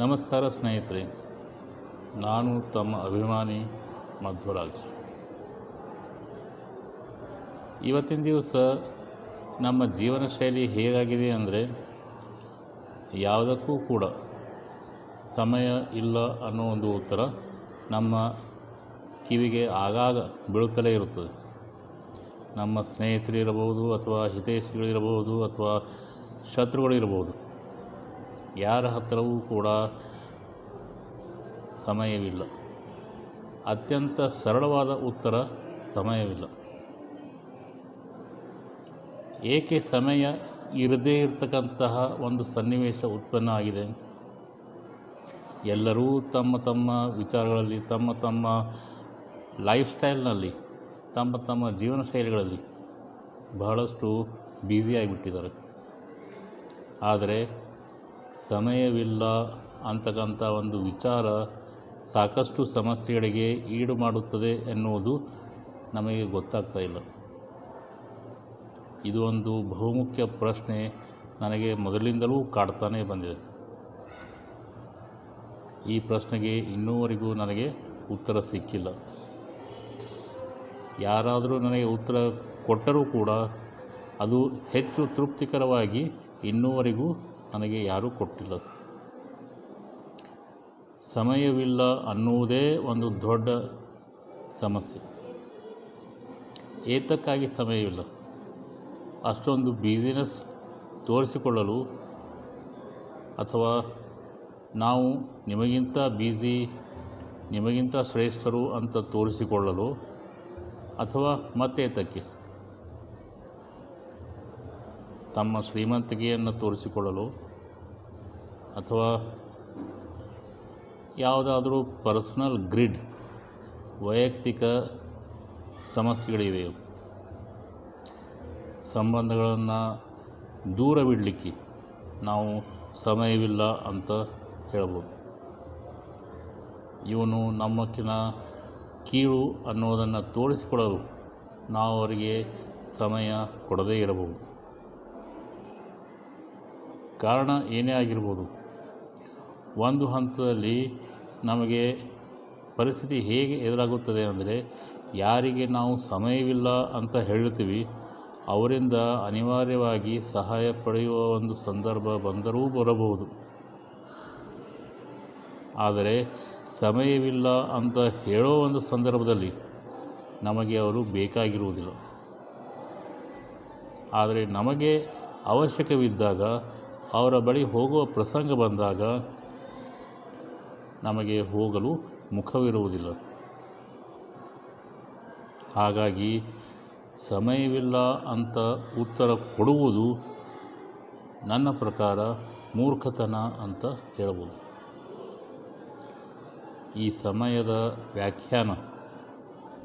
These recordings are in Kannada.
ನಮಸ್ಕಾರ ಸ್ನೇಹಿತರೆ, ನಾನು ತಮ್ಮ ಅಭಿಮಾನಿ ಮಧ್ವರಾಜ್ ಇವತ್ತಿನ ದಿವಸ ನಮ್ಮ ಜೀವನ ಶೈಲಿ ಹೇಗಾಗಿದೆ ಅಂದರೆ, ಯಾವುದಕ್ಕೂ ಕೂಡ ಸಮಯ ಇಲ್ಲ ಅನ್ನೋ ಒಂದು ಉತ್ತರ ನಮ್ಮ ಕಿವಿಗೆ ಆಗಾಗ ಬೀಳುತ್ತಲೇ ಇರುತ್ತದೆ. ನಮ್ಮ ಸ್ನೇಹಿತರಿರಬಹುದು ಅಥವಾ ಹಿತೈಷಿಗಳಿರಬಹುದು ಅಥವಾ ಶತ್ರುಗಳಿರಬಹುದು ಯಾರ ಹತ್ತಿರವೂ ಕೂಡ ಸಮಯವಿಲ್ಲ. ಅತ್ಯಂತ ಸರಳವಾದ ಉತ್ತರ ಸಮಯವಿಲ್ಲ. ಏಕೆ ಸಮಯ ಇರದೇ ಇರತಕ್ಕಂತಹ ಒಂದು ಸನ್ನಿವೇಶ ಉತ್ಪನ್ನ ಆಗಿದೆ? ಎಲ್ಲರೂ ತಮ್ಮ ತಮ್ಮ ವಿಚಾರಗಳಲ್ಲಿ, ತಮ್ಮ ತಮ್ಮ ಲೈಫ್ ಸ್ಟೈಲ್ನಲ್ಲಿ ತಮ್ಮ ತಮ್ಮ ಜೀವನ ಶೈಲಿಗಳಲ್ಲಿ ಬಹಳಷ್ಟು ಬ್ಯುಸಿಯಾಗಿಬಿಟ್ಟಿದ್ದಾರೆ ಆದರೆ ಸಮಯವಿಲ್ಲ ಅಂತಕ್ಕಂಥ ಒಂದು ವಿಚಾರ ಸಾಕಷ್ಟು ಸಮಸ್ಯೆಗಳಿಗೆ ಈಡು ಮಾಡುತ್ತದೆ ಎನ್ನುವುದು ನಮಗೆ ಗೊತ್ತಾಗ್ತಾ ಇಲ್ಲ. ಇದು ಒಂದು ಬಹುಮುಖ್ಯ ಪ್ರಶ್ನೆ ನನಗೆ ಮೊದಲಿಂದಲೂ ಕಾಡ್ತಾನೇ ಬಂದಿದೆ. ಈ ಪ್ರಶ್ನೆಗೆ ಇನ್ನೂವರೆಗೂ ನನಗೆ ಉತ್ತರ ಸಿಕ್ಕಿಲ್ಲ. ಯಾರಾದರೂ ನನಗೆ ಉತ್ತರ ಕೊಟ್ಟರೂ ಕೂಡ ಅದು ಹೆಚ್ಚು ತೃಪ್ತಿಕರವಾಗಿ ಇನ್ನೂವರೆಗೂ ನನಗೆ ಯಾರೂ ಕೊಟ್ಟಿಲ್ಲ. ಸಮಯವಿಲ್ಲ ಅನ್ನುವುದೇ ಒಂದು ದೊಡ್ಡ ಸಮಸ್ಯೆ. ಏತಕ್ಕಾಗಿ ಸಮಯವಿಲ್ಲ? ಅಷ್ಟೊಂದು ಬಿಸಿನೆಸ್ ತೋರಿಸಿಕೊಳ್ಳಲು ಅಥವಾ ನಾವು ನಿಮಗಿಂತ ಬ್ಯುಸಿ ನಿಮಗಿಂತ ಶ್ರೇಷ್ಠರು ಅಂತ ತೋರಿಸಿಕೊಳ್ಳಲು ಅಥವಾ ಮತ್ತೇತಕ್ಕೆ? ತಮ್ಮ ಶ್ರೀಮಂತಿಕೆಯನ್ನು ತೋರಿಸಿಕೊಳ್ಳಲು ಅಥವಾ ಯಾವುದಾದರೂ ಪರ್ಸನಲ್ ಗ್ರಿಡ್, ವೈಯಕ್ತಿಕ ಸಮಸ್ಯೆಗಳಿವೆ ಸಂಬಂಧಗಳನ್ನು ದೂರವಿಡಲಿಕ್ಕೆ ನಾವು ಸಮಯವಿಲ್ಲ ಅಂತ ಹೇಳ್ಬೋದು. ಇವನು ನಮ್ಮಕ್ಕಿನ ಕೀಳು ಅನ್ನೋದನ್ನು ತೋರಿಸಿಕೊಡಲು ನಾವು ಅವರಿಗೆ ಸಮಯ ಕೊಡದೇ ಇರಬಹುದು. ಕಾರಣ ಏನೇ ಆಗಿರ್ಬೋದು ಒಂದು ಹಂತದಲ್ಲಿ ನಮಗೆ ಪರಿಸ್ಥಿತಿ ಹೇಗೆ ಎದುರಾಗುತ್ತದೆ ಅಂದರೆ, ಯಾರಿಗೆ ನಾವು ಸಮಯವಿಲ್ಲ ಅಂತ ಹೇಳುತ್ತೀವಿ, ಅವರಿಂದ ಅನಿವಾರ್ಯವಾಗಿ ಸಹಾಯ ಪಡೆಯುವ ಒಂದು ಸಂದರ್ಭ ಬಂದರೂ ಬರಬಹುದು. ಆದರೆ ಸಮಯವಿಲ್ಲ ಅಂತ ಹೇಳೋ ಒಂದು ಸಂದರ್ಭದಲ್ಲಿ ನಮಗೆ ಅವರು ಬೇಕಾಗಿರುವುದಿಲ್ಲ. ಆದರೆ ನಮಗೆ ಅವಶ್ಯಕವಿದ್ದಾಗ, ಅವರ ಬಳಿ ಹೋಗುವ ಪ್ರಸಂಗ ಬಂದಾಗ ನಮಗೆ ಹೋಗಲು ಮುಖವಿರುವುದಿಲ್ಲ. ಹಾಗಾಗಿ ಸಮಯವಿಲ್ಲ ಅಂತ ಉತ್ತರ ಕೊಡುವುದು ನನ್ನ ಪ್ರಕಾರ ಮೂರ್ಖತನ ಅಂತ ಹೇಳಬಹುದು. ಈ ಸಮಯದ ವ್ಯಾಖ್ಯಾನ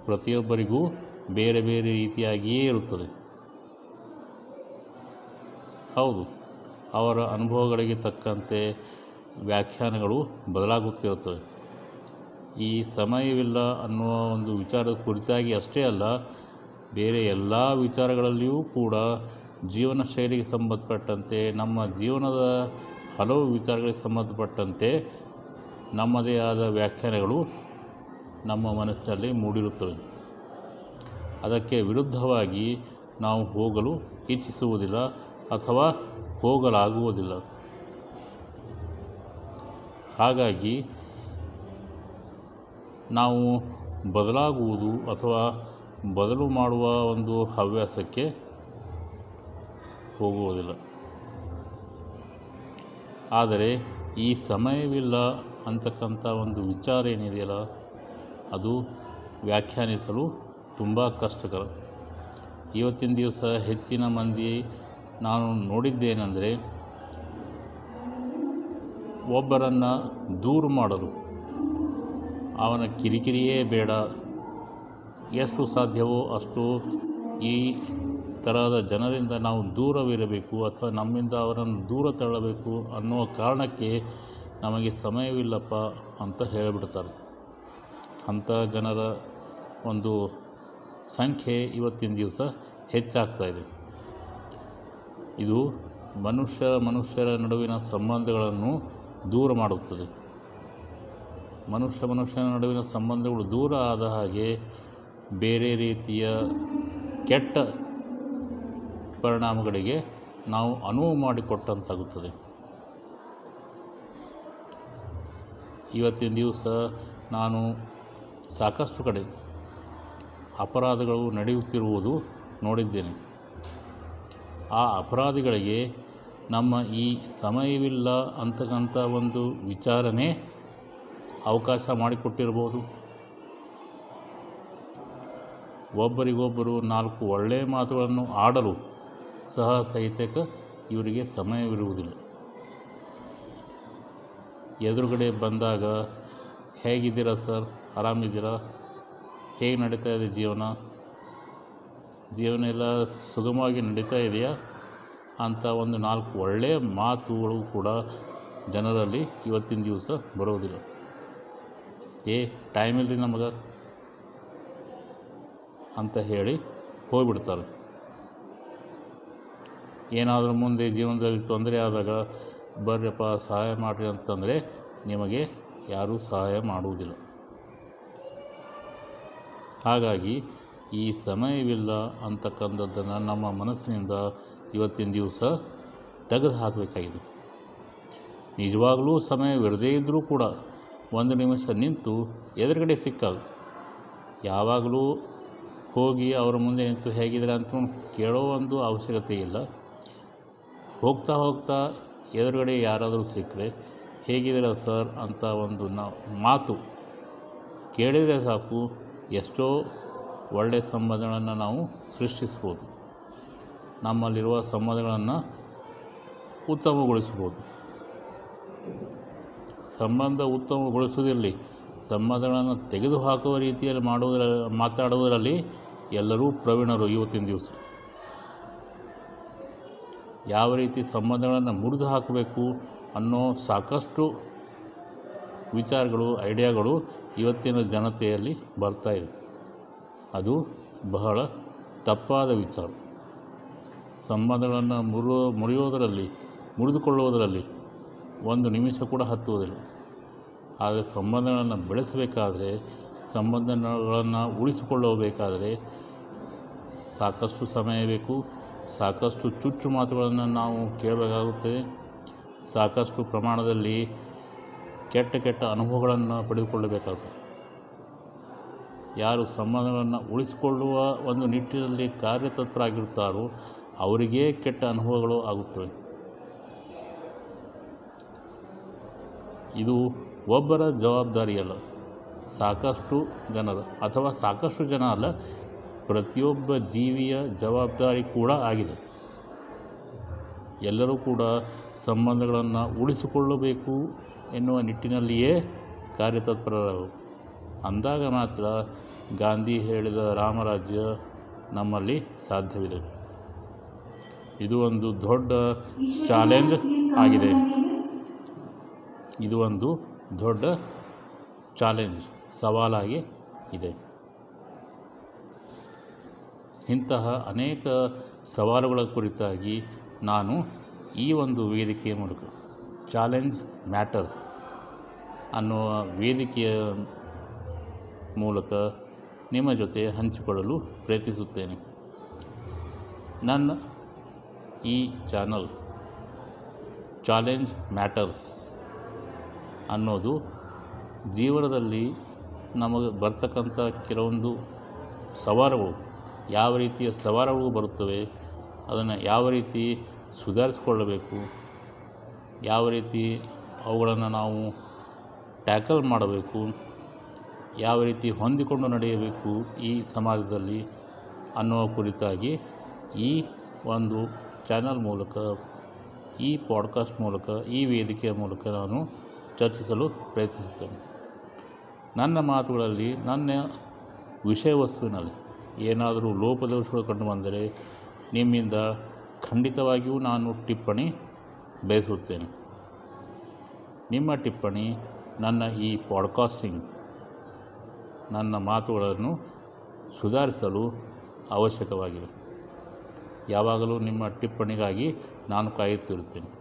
ಪ್ರತಿಯೊಬ್ಬರಿಗೂ ಬೇರೆ ಬೇರೆ ರೀತಿಯಾಗಿಯೇ ಇರುತ್ತದೆ. ಹೌದು, ಅವರ ಅನುಭವಗಳಿಗೆ ತಕ್ಕಂತೆ ವ್ಯಾಖ್ಯಾನಗಳು ಬದಲಾಗುತ್ತಿರುತ್ತವೆ. ಈ ಸಮಯವಿಲ್ಲ ಅನ್ನುವ ಒಂದು ವಿಚಾರದ ಕುರಿತಾಗಿ ಅಷ್ಟೇ ಅಲ್ಲ, ಬೇರೆ ಎಲ್ಲ ವಿಚಾರಗಳಲ್ಲಿಯೂ ಕೂಡ ಜೀವನ ಶೈಲಿಗೆ ಸಂಬಂಧಪಟ್ಟಂತೆ, ನಮ್ಮ ಜೀವನದ ಹಲವು ವಿಚಾರಗಳಿಗೆ ಸಂಬಂಧಪಟ್ಟಂತೆ ನಮ್ಮದೇ ಆದ ವ್ಯಾಖ್ಯಾನಗಳು ನಮ್ಮ ಮನಸ್ಸಿನಲ್ಲಿ ಮೂಡಿರುತ್ತವೆ. ಅದಕ್ಕೆ ವಿರುದ್ಧವಾಗಿ ನಾವು ಹೋಗಲು ಇಚ್ಛಿಸುವುದಿಲ್ಲ ಅಥವಾ ಹೋಗಲಾಗುವುದಿಲ್ಲ. ಹಾಗಾಗಿ ನಾವು ಬದಲಾಗುವುದು ಅಥವಾ ಬದಲು ಮಾಡುವ ಒಂದು ಹವ್ಯಾಸಕ್ಕೆ ಹೋಗುವುದಿಲ್ಲ. ಆದರೆ ಈ ಸಮಯವಿಲ್ಲ ಅಂತಕ್ಕಂಥ ಒಂದು ವಿಚಾರ ಏನಿದೆಯಲ್ಲ, ಅದು ವ್ಯಾಖ್ಯಾನಿಸಲು ತುಂಬ ಕಷ್ಟಕರ. ಇವತ್ತಿನ ದಿವಸ ಹೆಚ್ಚಿನ ಮಂದಿ ನಾನು ನೋಡಿದ್ದೇನೆಂದರೆ ಒಬ್ಬರನ್ನು ದೂರು ಮಾಡಲು. ಅವನ ಕಿರಿಕಿರಿಯೇ ಬೇಡ. ಎಷ್ಟು ಸಾಧ್ಯವೋ ಅಷ್ಟು ಈ ತರಹದ ಜನರಿಂದ ನಾವು ದೂರವಿರಬೇಕು ಅಥವಾ ನಮ್ಮಿಂದ ಅವರನ್ನು ದೂರ ತಳ್ಳಬೇಕು ಅನ್ನುವ ಕಾರಣಕ್ಕೆ ನಮಗೆ ಸಮಯವಿಲ್ಲಪ್ಪ ಅಂತ ಹೇಳಿಬಿಡ್ತಾರೆ. ಅಂಥ ಜನರ ಒಂದು ಸಂಖ್ಯೆ ಇವತ್ತಿನ ದಿವಸ ಹೆಚ್ಚಾಗ್ತಾ ಇದೆ. ಇದು ಮನುಷ್ಯ ಮನುಷ್ಯರ ನಡುವಿನ ಸಂಬಂಧಗಳನ್ನು ದೂರ ಮಾಡುತ್ತದೆ. ಮನುಷ್ಯ ಮನುಷ್ಯನ ನಡುವಿನ ಸಂಬಂಧಗಳು ದೂರ ಆದ ಹಾಗೆ ಬೇರೆ ರೀತಿಯ ಕೆಟ್ಟ ಪರಿಣಾಮಗಳಿಗೆ ನಾವು ಅನುವು ಮಾಡಿಕೊಟ್ಟಂತಾಗುತ್ತದೆ. ಇವತ್ತಿನ ದಿವಸ ನಾನು ಸಾಕಷ್ಟು ಕಡೆ ಅಪರಾಧಗಳು ನಡೆಯುತ್ತಿರುವುದು ನೋಡಿದ್ದೇನೆ. ಆ ಅಪರಾಧಿಗಳಿಗೆ ನಮ್ಮ ಈ ಸಮಯವಿಲ್ಲ ಅಂತಕ್ಕಂಥ ಒಂದು ವಿಚಾರನೇ ಅವಕಾಶ ಮಾಡಿಕೊಟ್ಟಿರ್ಬೋದು. ಒಬ್ಬರಿಗೊಬ್ಬರು ನಾಲ್ಕು ಒಳ್ಳೆಯ ಮಾತುಗಳನ್ನು ಆಡಲು ಸಹ ಸಹಿತಕ ಇವರಿಗೆ ಸಮಯವಿರುವುದಿಲ್ಲ. ಎದುರುಗಡೆ ಬಂದಾಗ, ಹೇಗಿದ್ದೀರಾ ಸರ್? ಆರಾಮಿದ್ದೀರಾ? ಹೇಗೆ ನಡೀತಾ ಇದೆ ಜೀವನ? ಜೀವನ ಎಲ್ಲ ಸುಗಮವಾಗಿ ನಡೀತಾ ಇದೆಯಾ? ಅಂತ ಒಂದು ನಾಲ್ಕು ಒಳ್ಳೆಯ ಮಾತುಗಳು ಕೂಡ ಜನರಲ್ಲಿ ಇವತ್ತಿನ ದಿವಸ ಬರೋದಿಲ್ಲ. ಏ ಟೈಮ್ ಇಲ್ಲರಿ ನಮಗೆ? ಅಂತ ಹೇಳಿ ಹೋಗ್ಬಿಡ್ತಾರೆ. ಏನಾದರೂ ಮುಂದೆ ಜೀವನದಲ್ಲಿ ತೊಂದರೆ ಆದಾಗ, ಬರ್ರಪ್ಪ ಸಹಾಯ ಮಾಡಿರಿ ಅಂತಂದರೆ ನಿಮಗೆ ಯಾರೂ ಸಹಾಯ ಮಾಡುವುದಿಲ್ಲ. ಹಾಗಾಗಿ ಈ ಸಮಯವಿಲ್ಲ ಅಂತಕ್ಕಂಥದ್ದನ್ನು ನಮ್ಮ ಮನಸ್ಸಿನಿಂದ ಇವತ್ತಿನ ದಿವಸ ತೆಗೆದು ಹಾಕಬೇಕಾಗಿದೆ. ನಿಜವಾಗಲೂ ಸಮಯವಿರದೇ ಇದ್ದರೂ ಕೂಡ ಒಂದು ನಿಮಿಷ ನಿಂತು ಎದುರುಗಡೆ ಸಿಕ್ಕಾಗ ಯಾವಾಗಲೂ ಹೋಗಿ ಅವರ ಮುಂದೆ ನಿಂತು ಹೇಗಿದ್ರೆ ಅಂತ ಕೇಳೋ ಒಂದು ಅವಶ್ಯಕತೆ ಇಲ್ಲ. ಹೋಗ್ತಾ ಹೋಗ್ತಾ ಎದುರುಗಡೆ ಯಾರಾದರೂ ಸಿಕ್ಕರೆ ಹೇಗಿದ್ದೀರ ಸರ್ ಅಂತ ಒಂದು ಮಾತು ಕೇಳಿದರೆ ಸಾಕು. ಎಷ್ಟೋ ಒಳ್ಳೆಯ ಸಂಬಂಧಗಳನ್ನು ನಾವು ಸೃಷ್ಟಿಸ್ಬೋದು. ನಮ್ಮಲ್ಲಿರುವ ಸಂಬಂಧಗಳನ್ನು ಉತ್ತಮಗೊಳಿಸ್ಬೋದು ಸಂಬಂಧ ಉತ್ತಮಗೊಳಿಸುವುದರಲ್ಲಿ ಸಂಬಂಧಗಳನ್ನು ತೆಗೆದುಹಾಕುವ ರೀತಿಯಲ್ಲಿ ಮಾಡುವುದರ, ಮಾತಾಡುವುದರಲ್ಲಿ ಎಲ್ಲರೂ ಪ್ರವೀಣರು ಇವತ್ತಿನ ದಿವಸ. ಯಾವ ರೀತಿ ಸಂಬಂಧಗಳನ್ನು ಮುರಿದು ಹಾಕಬೇಕು ಅನ್ನೋ ಸಾಕಷ್ಟು ವಿಚಾರಗಳು, ಐಡಿಯಾಗಳು ಇವತ್ತಿನ ಜನತೆಯಲ್ಲಿ ಬರ್ತಾ ಇದೆ. ಅದು ಬಹಳ ತಪ್ಪಾದ ವಿಚಾರ. ಸಂಬಂಧಗಳನ್ನು ಮುರಿಯೋ ಮುರಿಯೋದರಲ್ಲಿ ಮುರಿದುಕೊಳ್ಳುವುದರಲ್ಲಿ ಒಂದು ನಿಮಿಷ ಕೂಡ ಹತ್ತುವುದಿಲ್ಲ. ಆದರೆ ಸಂಬಂಧಗಳನ್ನು ಬೆಳೆಸಬೇಕಾದರೆ, ಸಂಬಂಧಗಳನ್ನು ಉಳಿಸಿಕೊಳ್ಳಬೇಕಾದರೆ ಸಾಕಷ್ಟು ಸಮಯ ಬೇಕು. ಸಾಕಷ್ಟು ಚುಚ್ಚು ಮಾತುಗಳನ್ನು ನಾವು ಕೇಳಬೇಕಾಗುತ್ತದೆ ಸಾಕಷ್ಟು ಪ್ರಮಾಣದಲ್ಲಿ ಕೆಟ್ಟ ಕೆಟ್ಟ ಅನುಭವಗಳನ್ನು ಪಡೆದುಕೊಳ್ಳಬೇಕಾಗುತ್ತದೆ ಯಾರು ಸಂಬಂಧಗಳನ್ನು ಉಳಿಸಿಕೊಳ್ಳುವ ಒಂದು ನಿಟ್ಟಿನಲ್ಲಿ ಕಾರ್ಯತತ್ಪರಾಗಿರುತ್ತಾರೋ ಅವರಿಗೇ ಕೆಟ್ಟ ಅನುಭವಗಳು ಆಗುತ್ತವೆ. ಇದು ಒಬ್ಬರ ಜವಾಬ್ದಾರಿಯಲ್ಲ. ಸಾಕಷ್ಟು ಜನರ, ಅಥವಾ ಸಾಕಷ್ಟು ಜನ ಅಲ್ಲ, ಪ್ರತಿಯೊಬ್ಬ ಜೀವಿಯ ಜವಾಬ್ದಾರಿ ಕೂಡ ಆಗಿದೆ. ಎಲ್ಲರೂ ಕೂಡ ಸಂಬಂಧಗಳನ್ನು ಉಳಿಸಿಕೊಳ್ಳಬೇಕು ಎನ್ನುವ ನಿಟ್ಟಿನಲ್ಲಿಯೇ ಕಾರ್ಯತತ್ಪರರಾಗಬೇಕು ಅಂದಾಗ ಮಾತ್ರ ಗಾಂಧಿ ಹೇಳಿದ ರಾಮರಾಜ್ಯ ನಮ್ಮಲ್ಲಿ ಸಾಧ್ಯವಿದೆ. ಇದು ಒಂದು ದೊಡ್ಡ ಚಾಲೆಂಜ್ ಆಗಿದೆ. ಇದು ಒಂದು ದೊಡ್ಡ ಚಾಲೆಂಜ್, ಸವಾಲಾಗಿ ಇದೆ. ಇಂತಹ ಅನೇಕ ಸವಾಲುಗಳ ಕುರಿತಾಗಿ ನಾನು ಈ ಒಂದು ವೇದಿಕೆಯ ಮೂಲಕ ಚಾಲೆಂಜ್ ಮ್ಯಾಟರ್ಸ್ ಅನ್ನುವ ವೇದಿಕೆಯ ಮೂಲಕ ನಿಮ್ಮ ಜೊತೆ ಹಂಚಿಕೊಳ್ಳಲು ಪ್ರಯತ್ನಿಸುತ್ತೇನೆ. ನನ್ನ ಈ ಚಾನಲ್ ಚಾಲೆಂಜ್ ಮ್ಯಾಟರ್ಸ್ ಅನ್ನೋದು ಜೀವನದಲ್ಲಿ ನಮಗೆ ಬರ್ತಕ್ಕಂಥ ಕೆಲವೊಂದು ಸವಾಲುಗಳು, ಯಾವ ರೀತಿಯ ಸವಾರಗಳು ಬರುತ್ತವೆ, ಅದನ್ನು ಯಾವ ರೀತಿ ಸುಧಾರಿಸಿಕೊಳ್ಳಬೇಕು, ಯಾವ ರೀತಿ ಅವುಗಳನ್ನು ನಾವು ಟ್ಯಾಕಲ್ ಮಾಡಬೇಕು, ಯಾವ ರೀತಿ ಹೊಂದಿಕೊಂಡು ನಡೆಯಬೇಕು ಈ ಸಮಾಜದಲ್ಲಿ ಅನ್ನುವ ಕುರಿತಾಗಿ ಈ ಒಂದು ಚಾನಲ್ ಮೂಲಕ, ಈ ಪಾಡ್ಕಾಸ್ಟ್ ಮೂಲಕ, ಈ ವೇದಿಕೆಯ ಮೂಲಕ ನಾನು ಚರ್ಚಿಸಲು ಪ್ರಯತ್ನಿಸುತ್ತೇನೆ. ನನ್ನ ಮಾತುಗಳಲ್ಲಿ, ನನ್ನ ವಿಷಯ ವಸ್ತುವಿನಲ್ಲಿ ಏನಾದರೂ ಲೋಪದೋಷಗಳು ಕಂಡುಬಂದರೆ ನಿಮ್ಮಿಂದ ಖಂಡಿತವಾಗಿಯೂ ನಾನು ಟಿಪ್ಪಣಿ ಬಯಸುತ್ತೇನೆ. ನಿಮ್ಮ ಟಿಪ್ಪಣಿ, ನನ್ನ ಈ ಪಾಡ್ಕಾಸ್ಟಿಂಗ್ ನನ್ನ ಮಾತುಗಳನ್ನು ಸುಧಾರಿಸಲು ಅವಶ್ಯಕವಾಗಿದೆ. ಯಾವಾಗಲೂ ನಿಮ್ಮ ಟಿಪ್ಪಣಿಗಾಗಿ ನಾನು ಕಾಯುತ್ತಿರುತ್ತೇನೆ.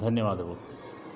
ಧನ್ಯವಾದಗಳು.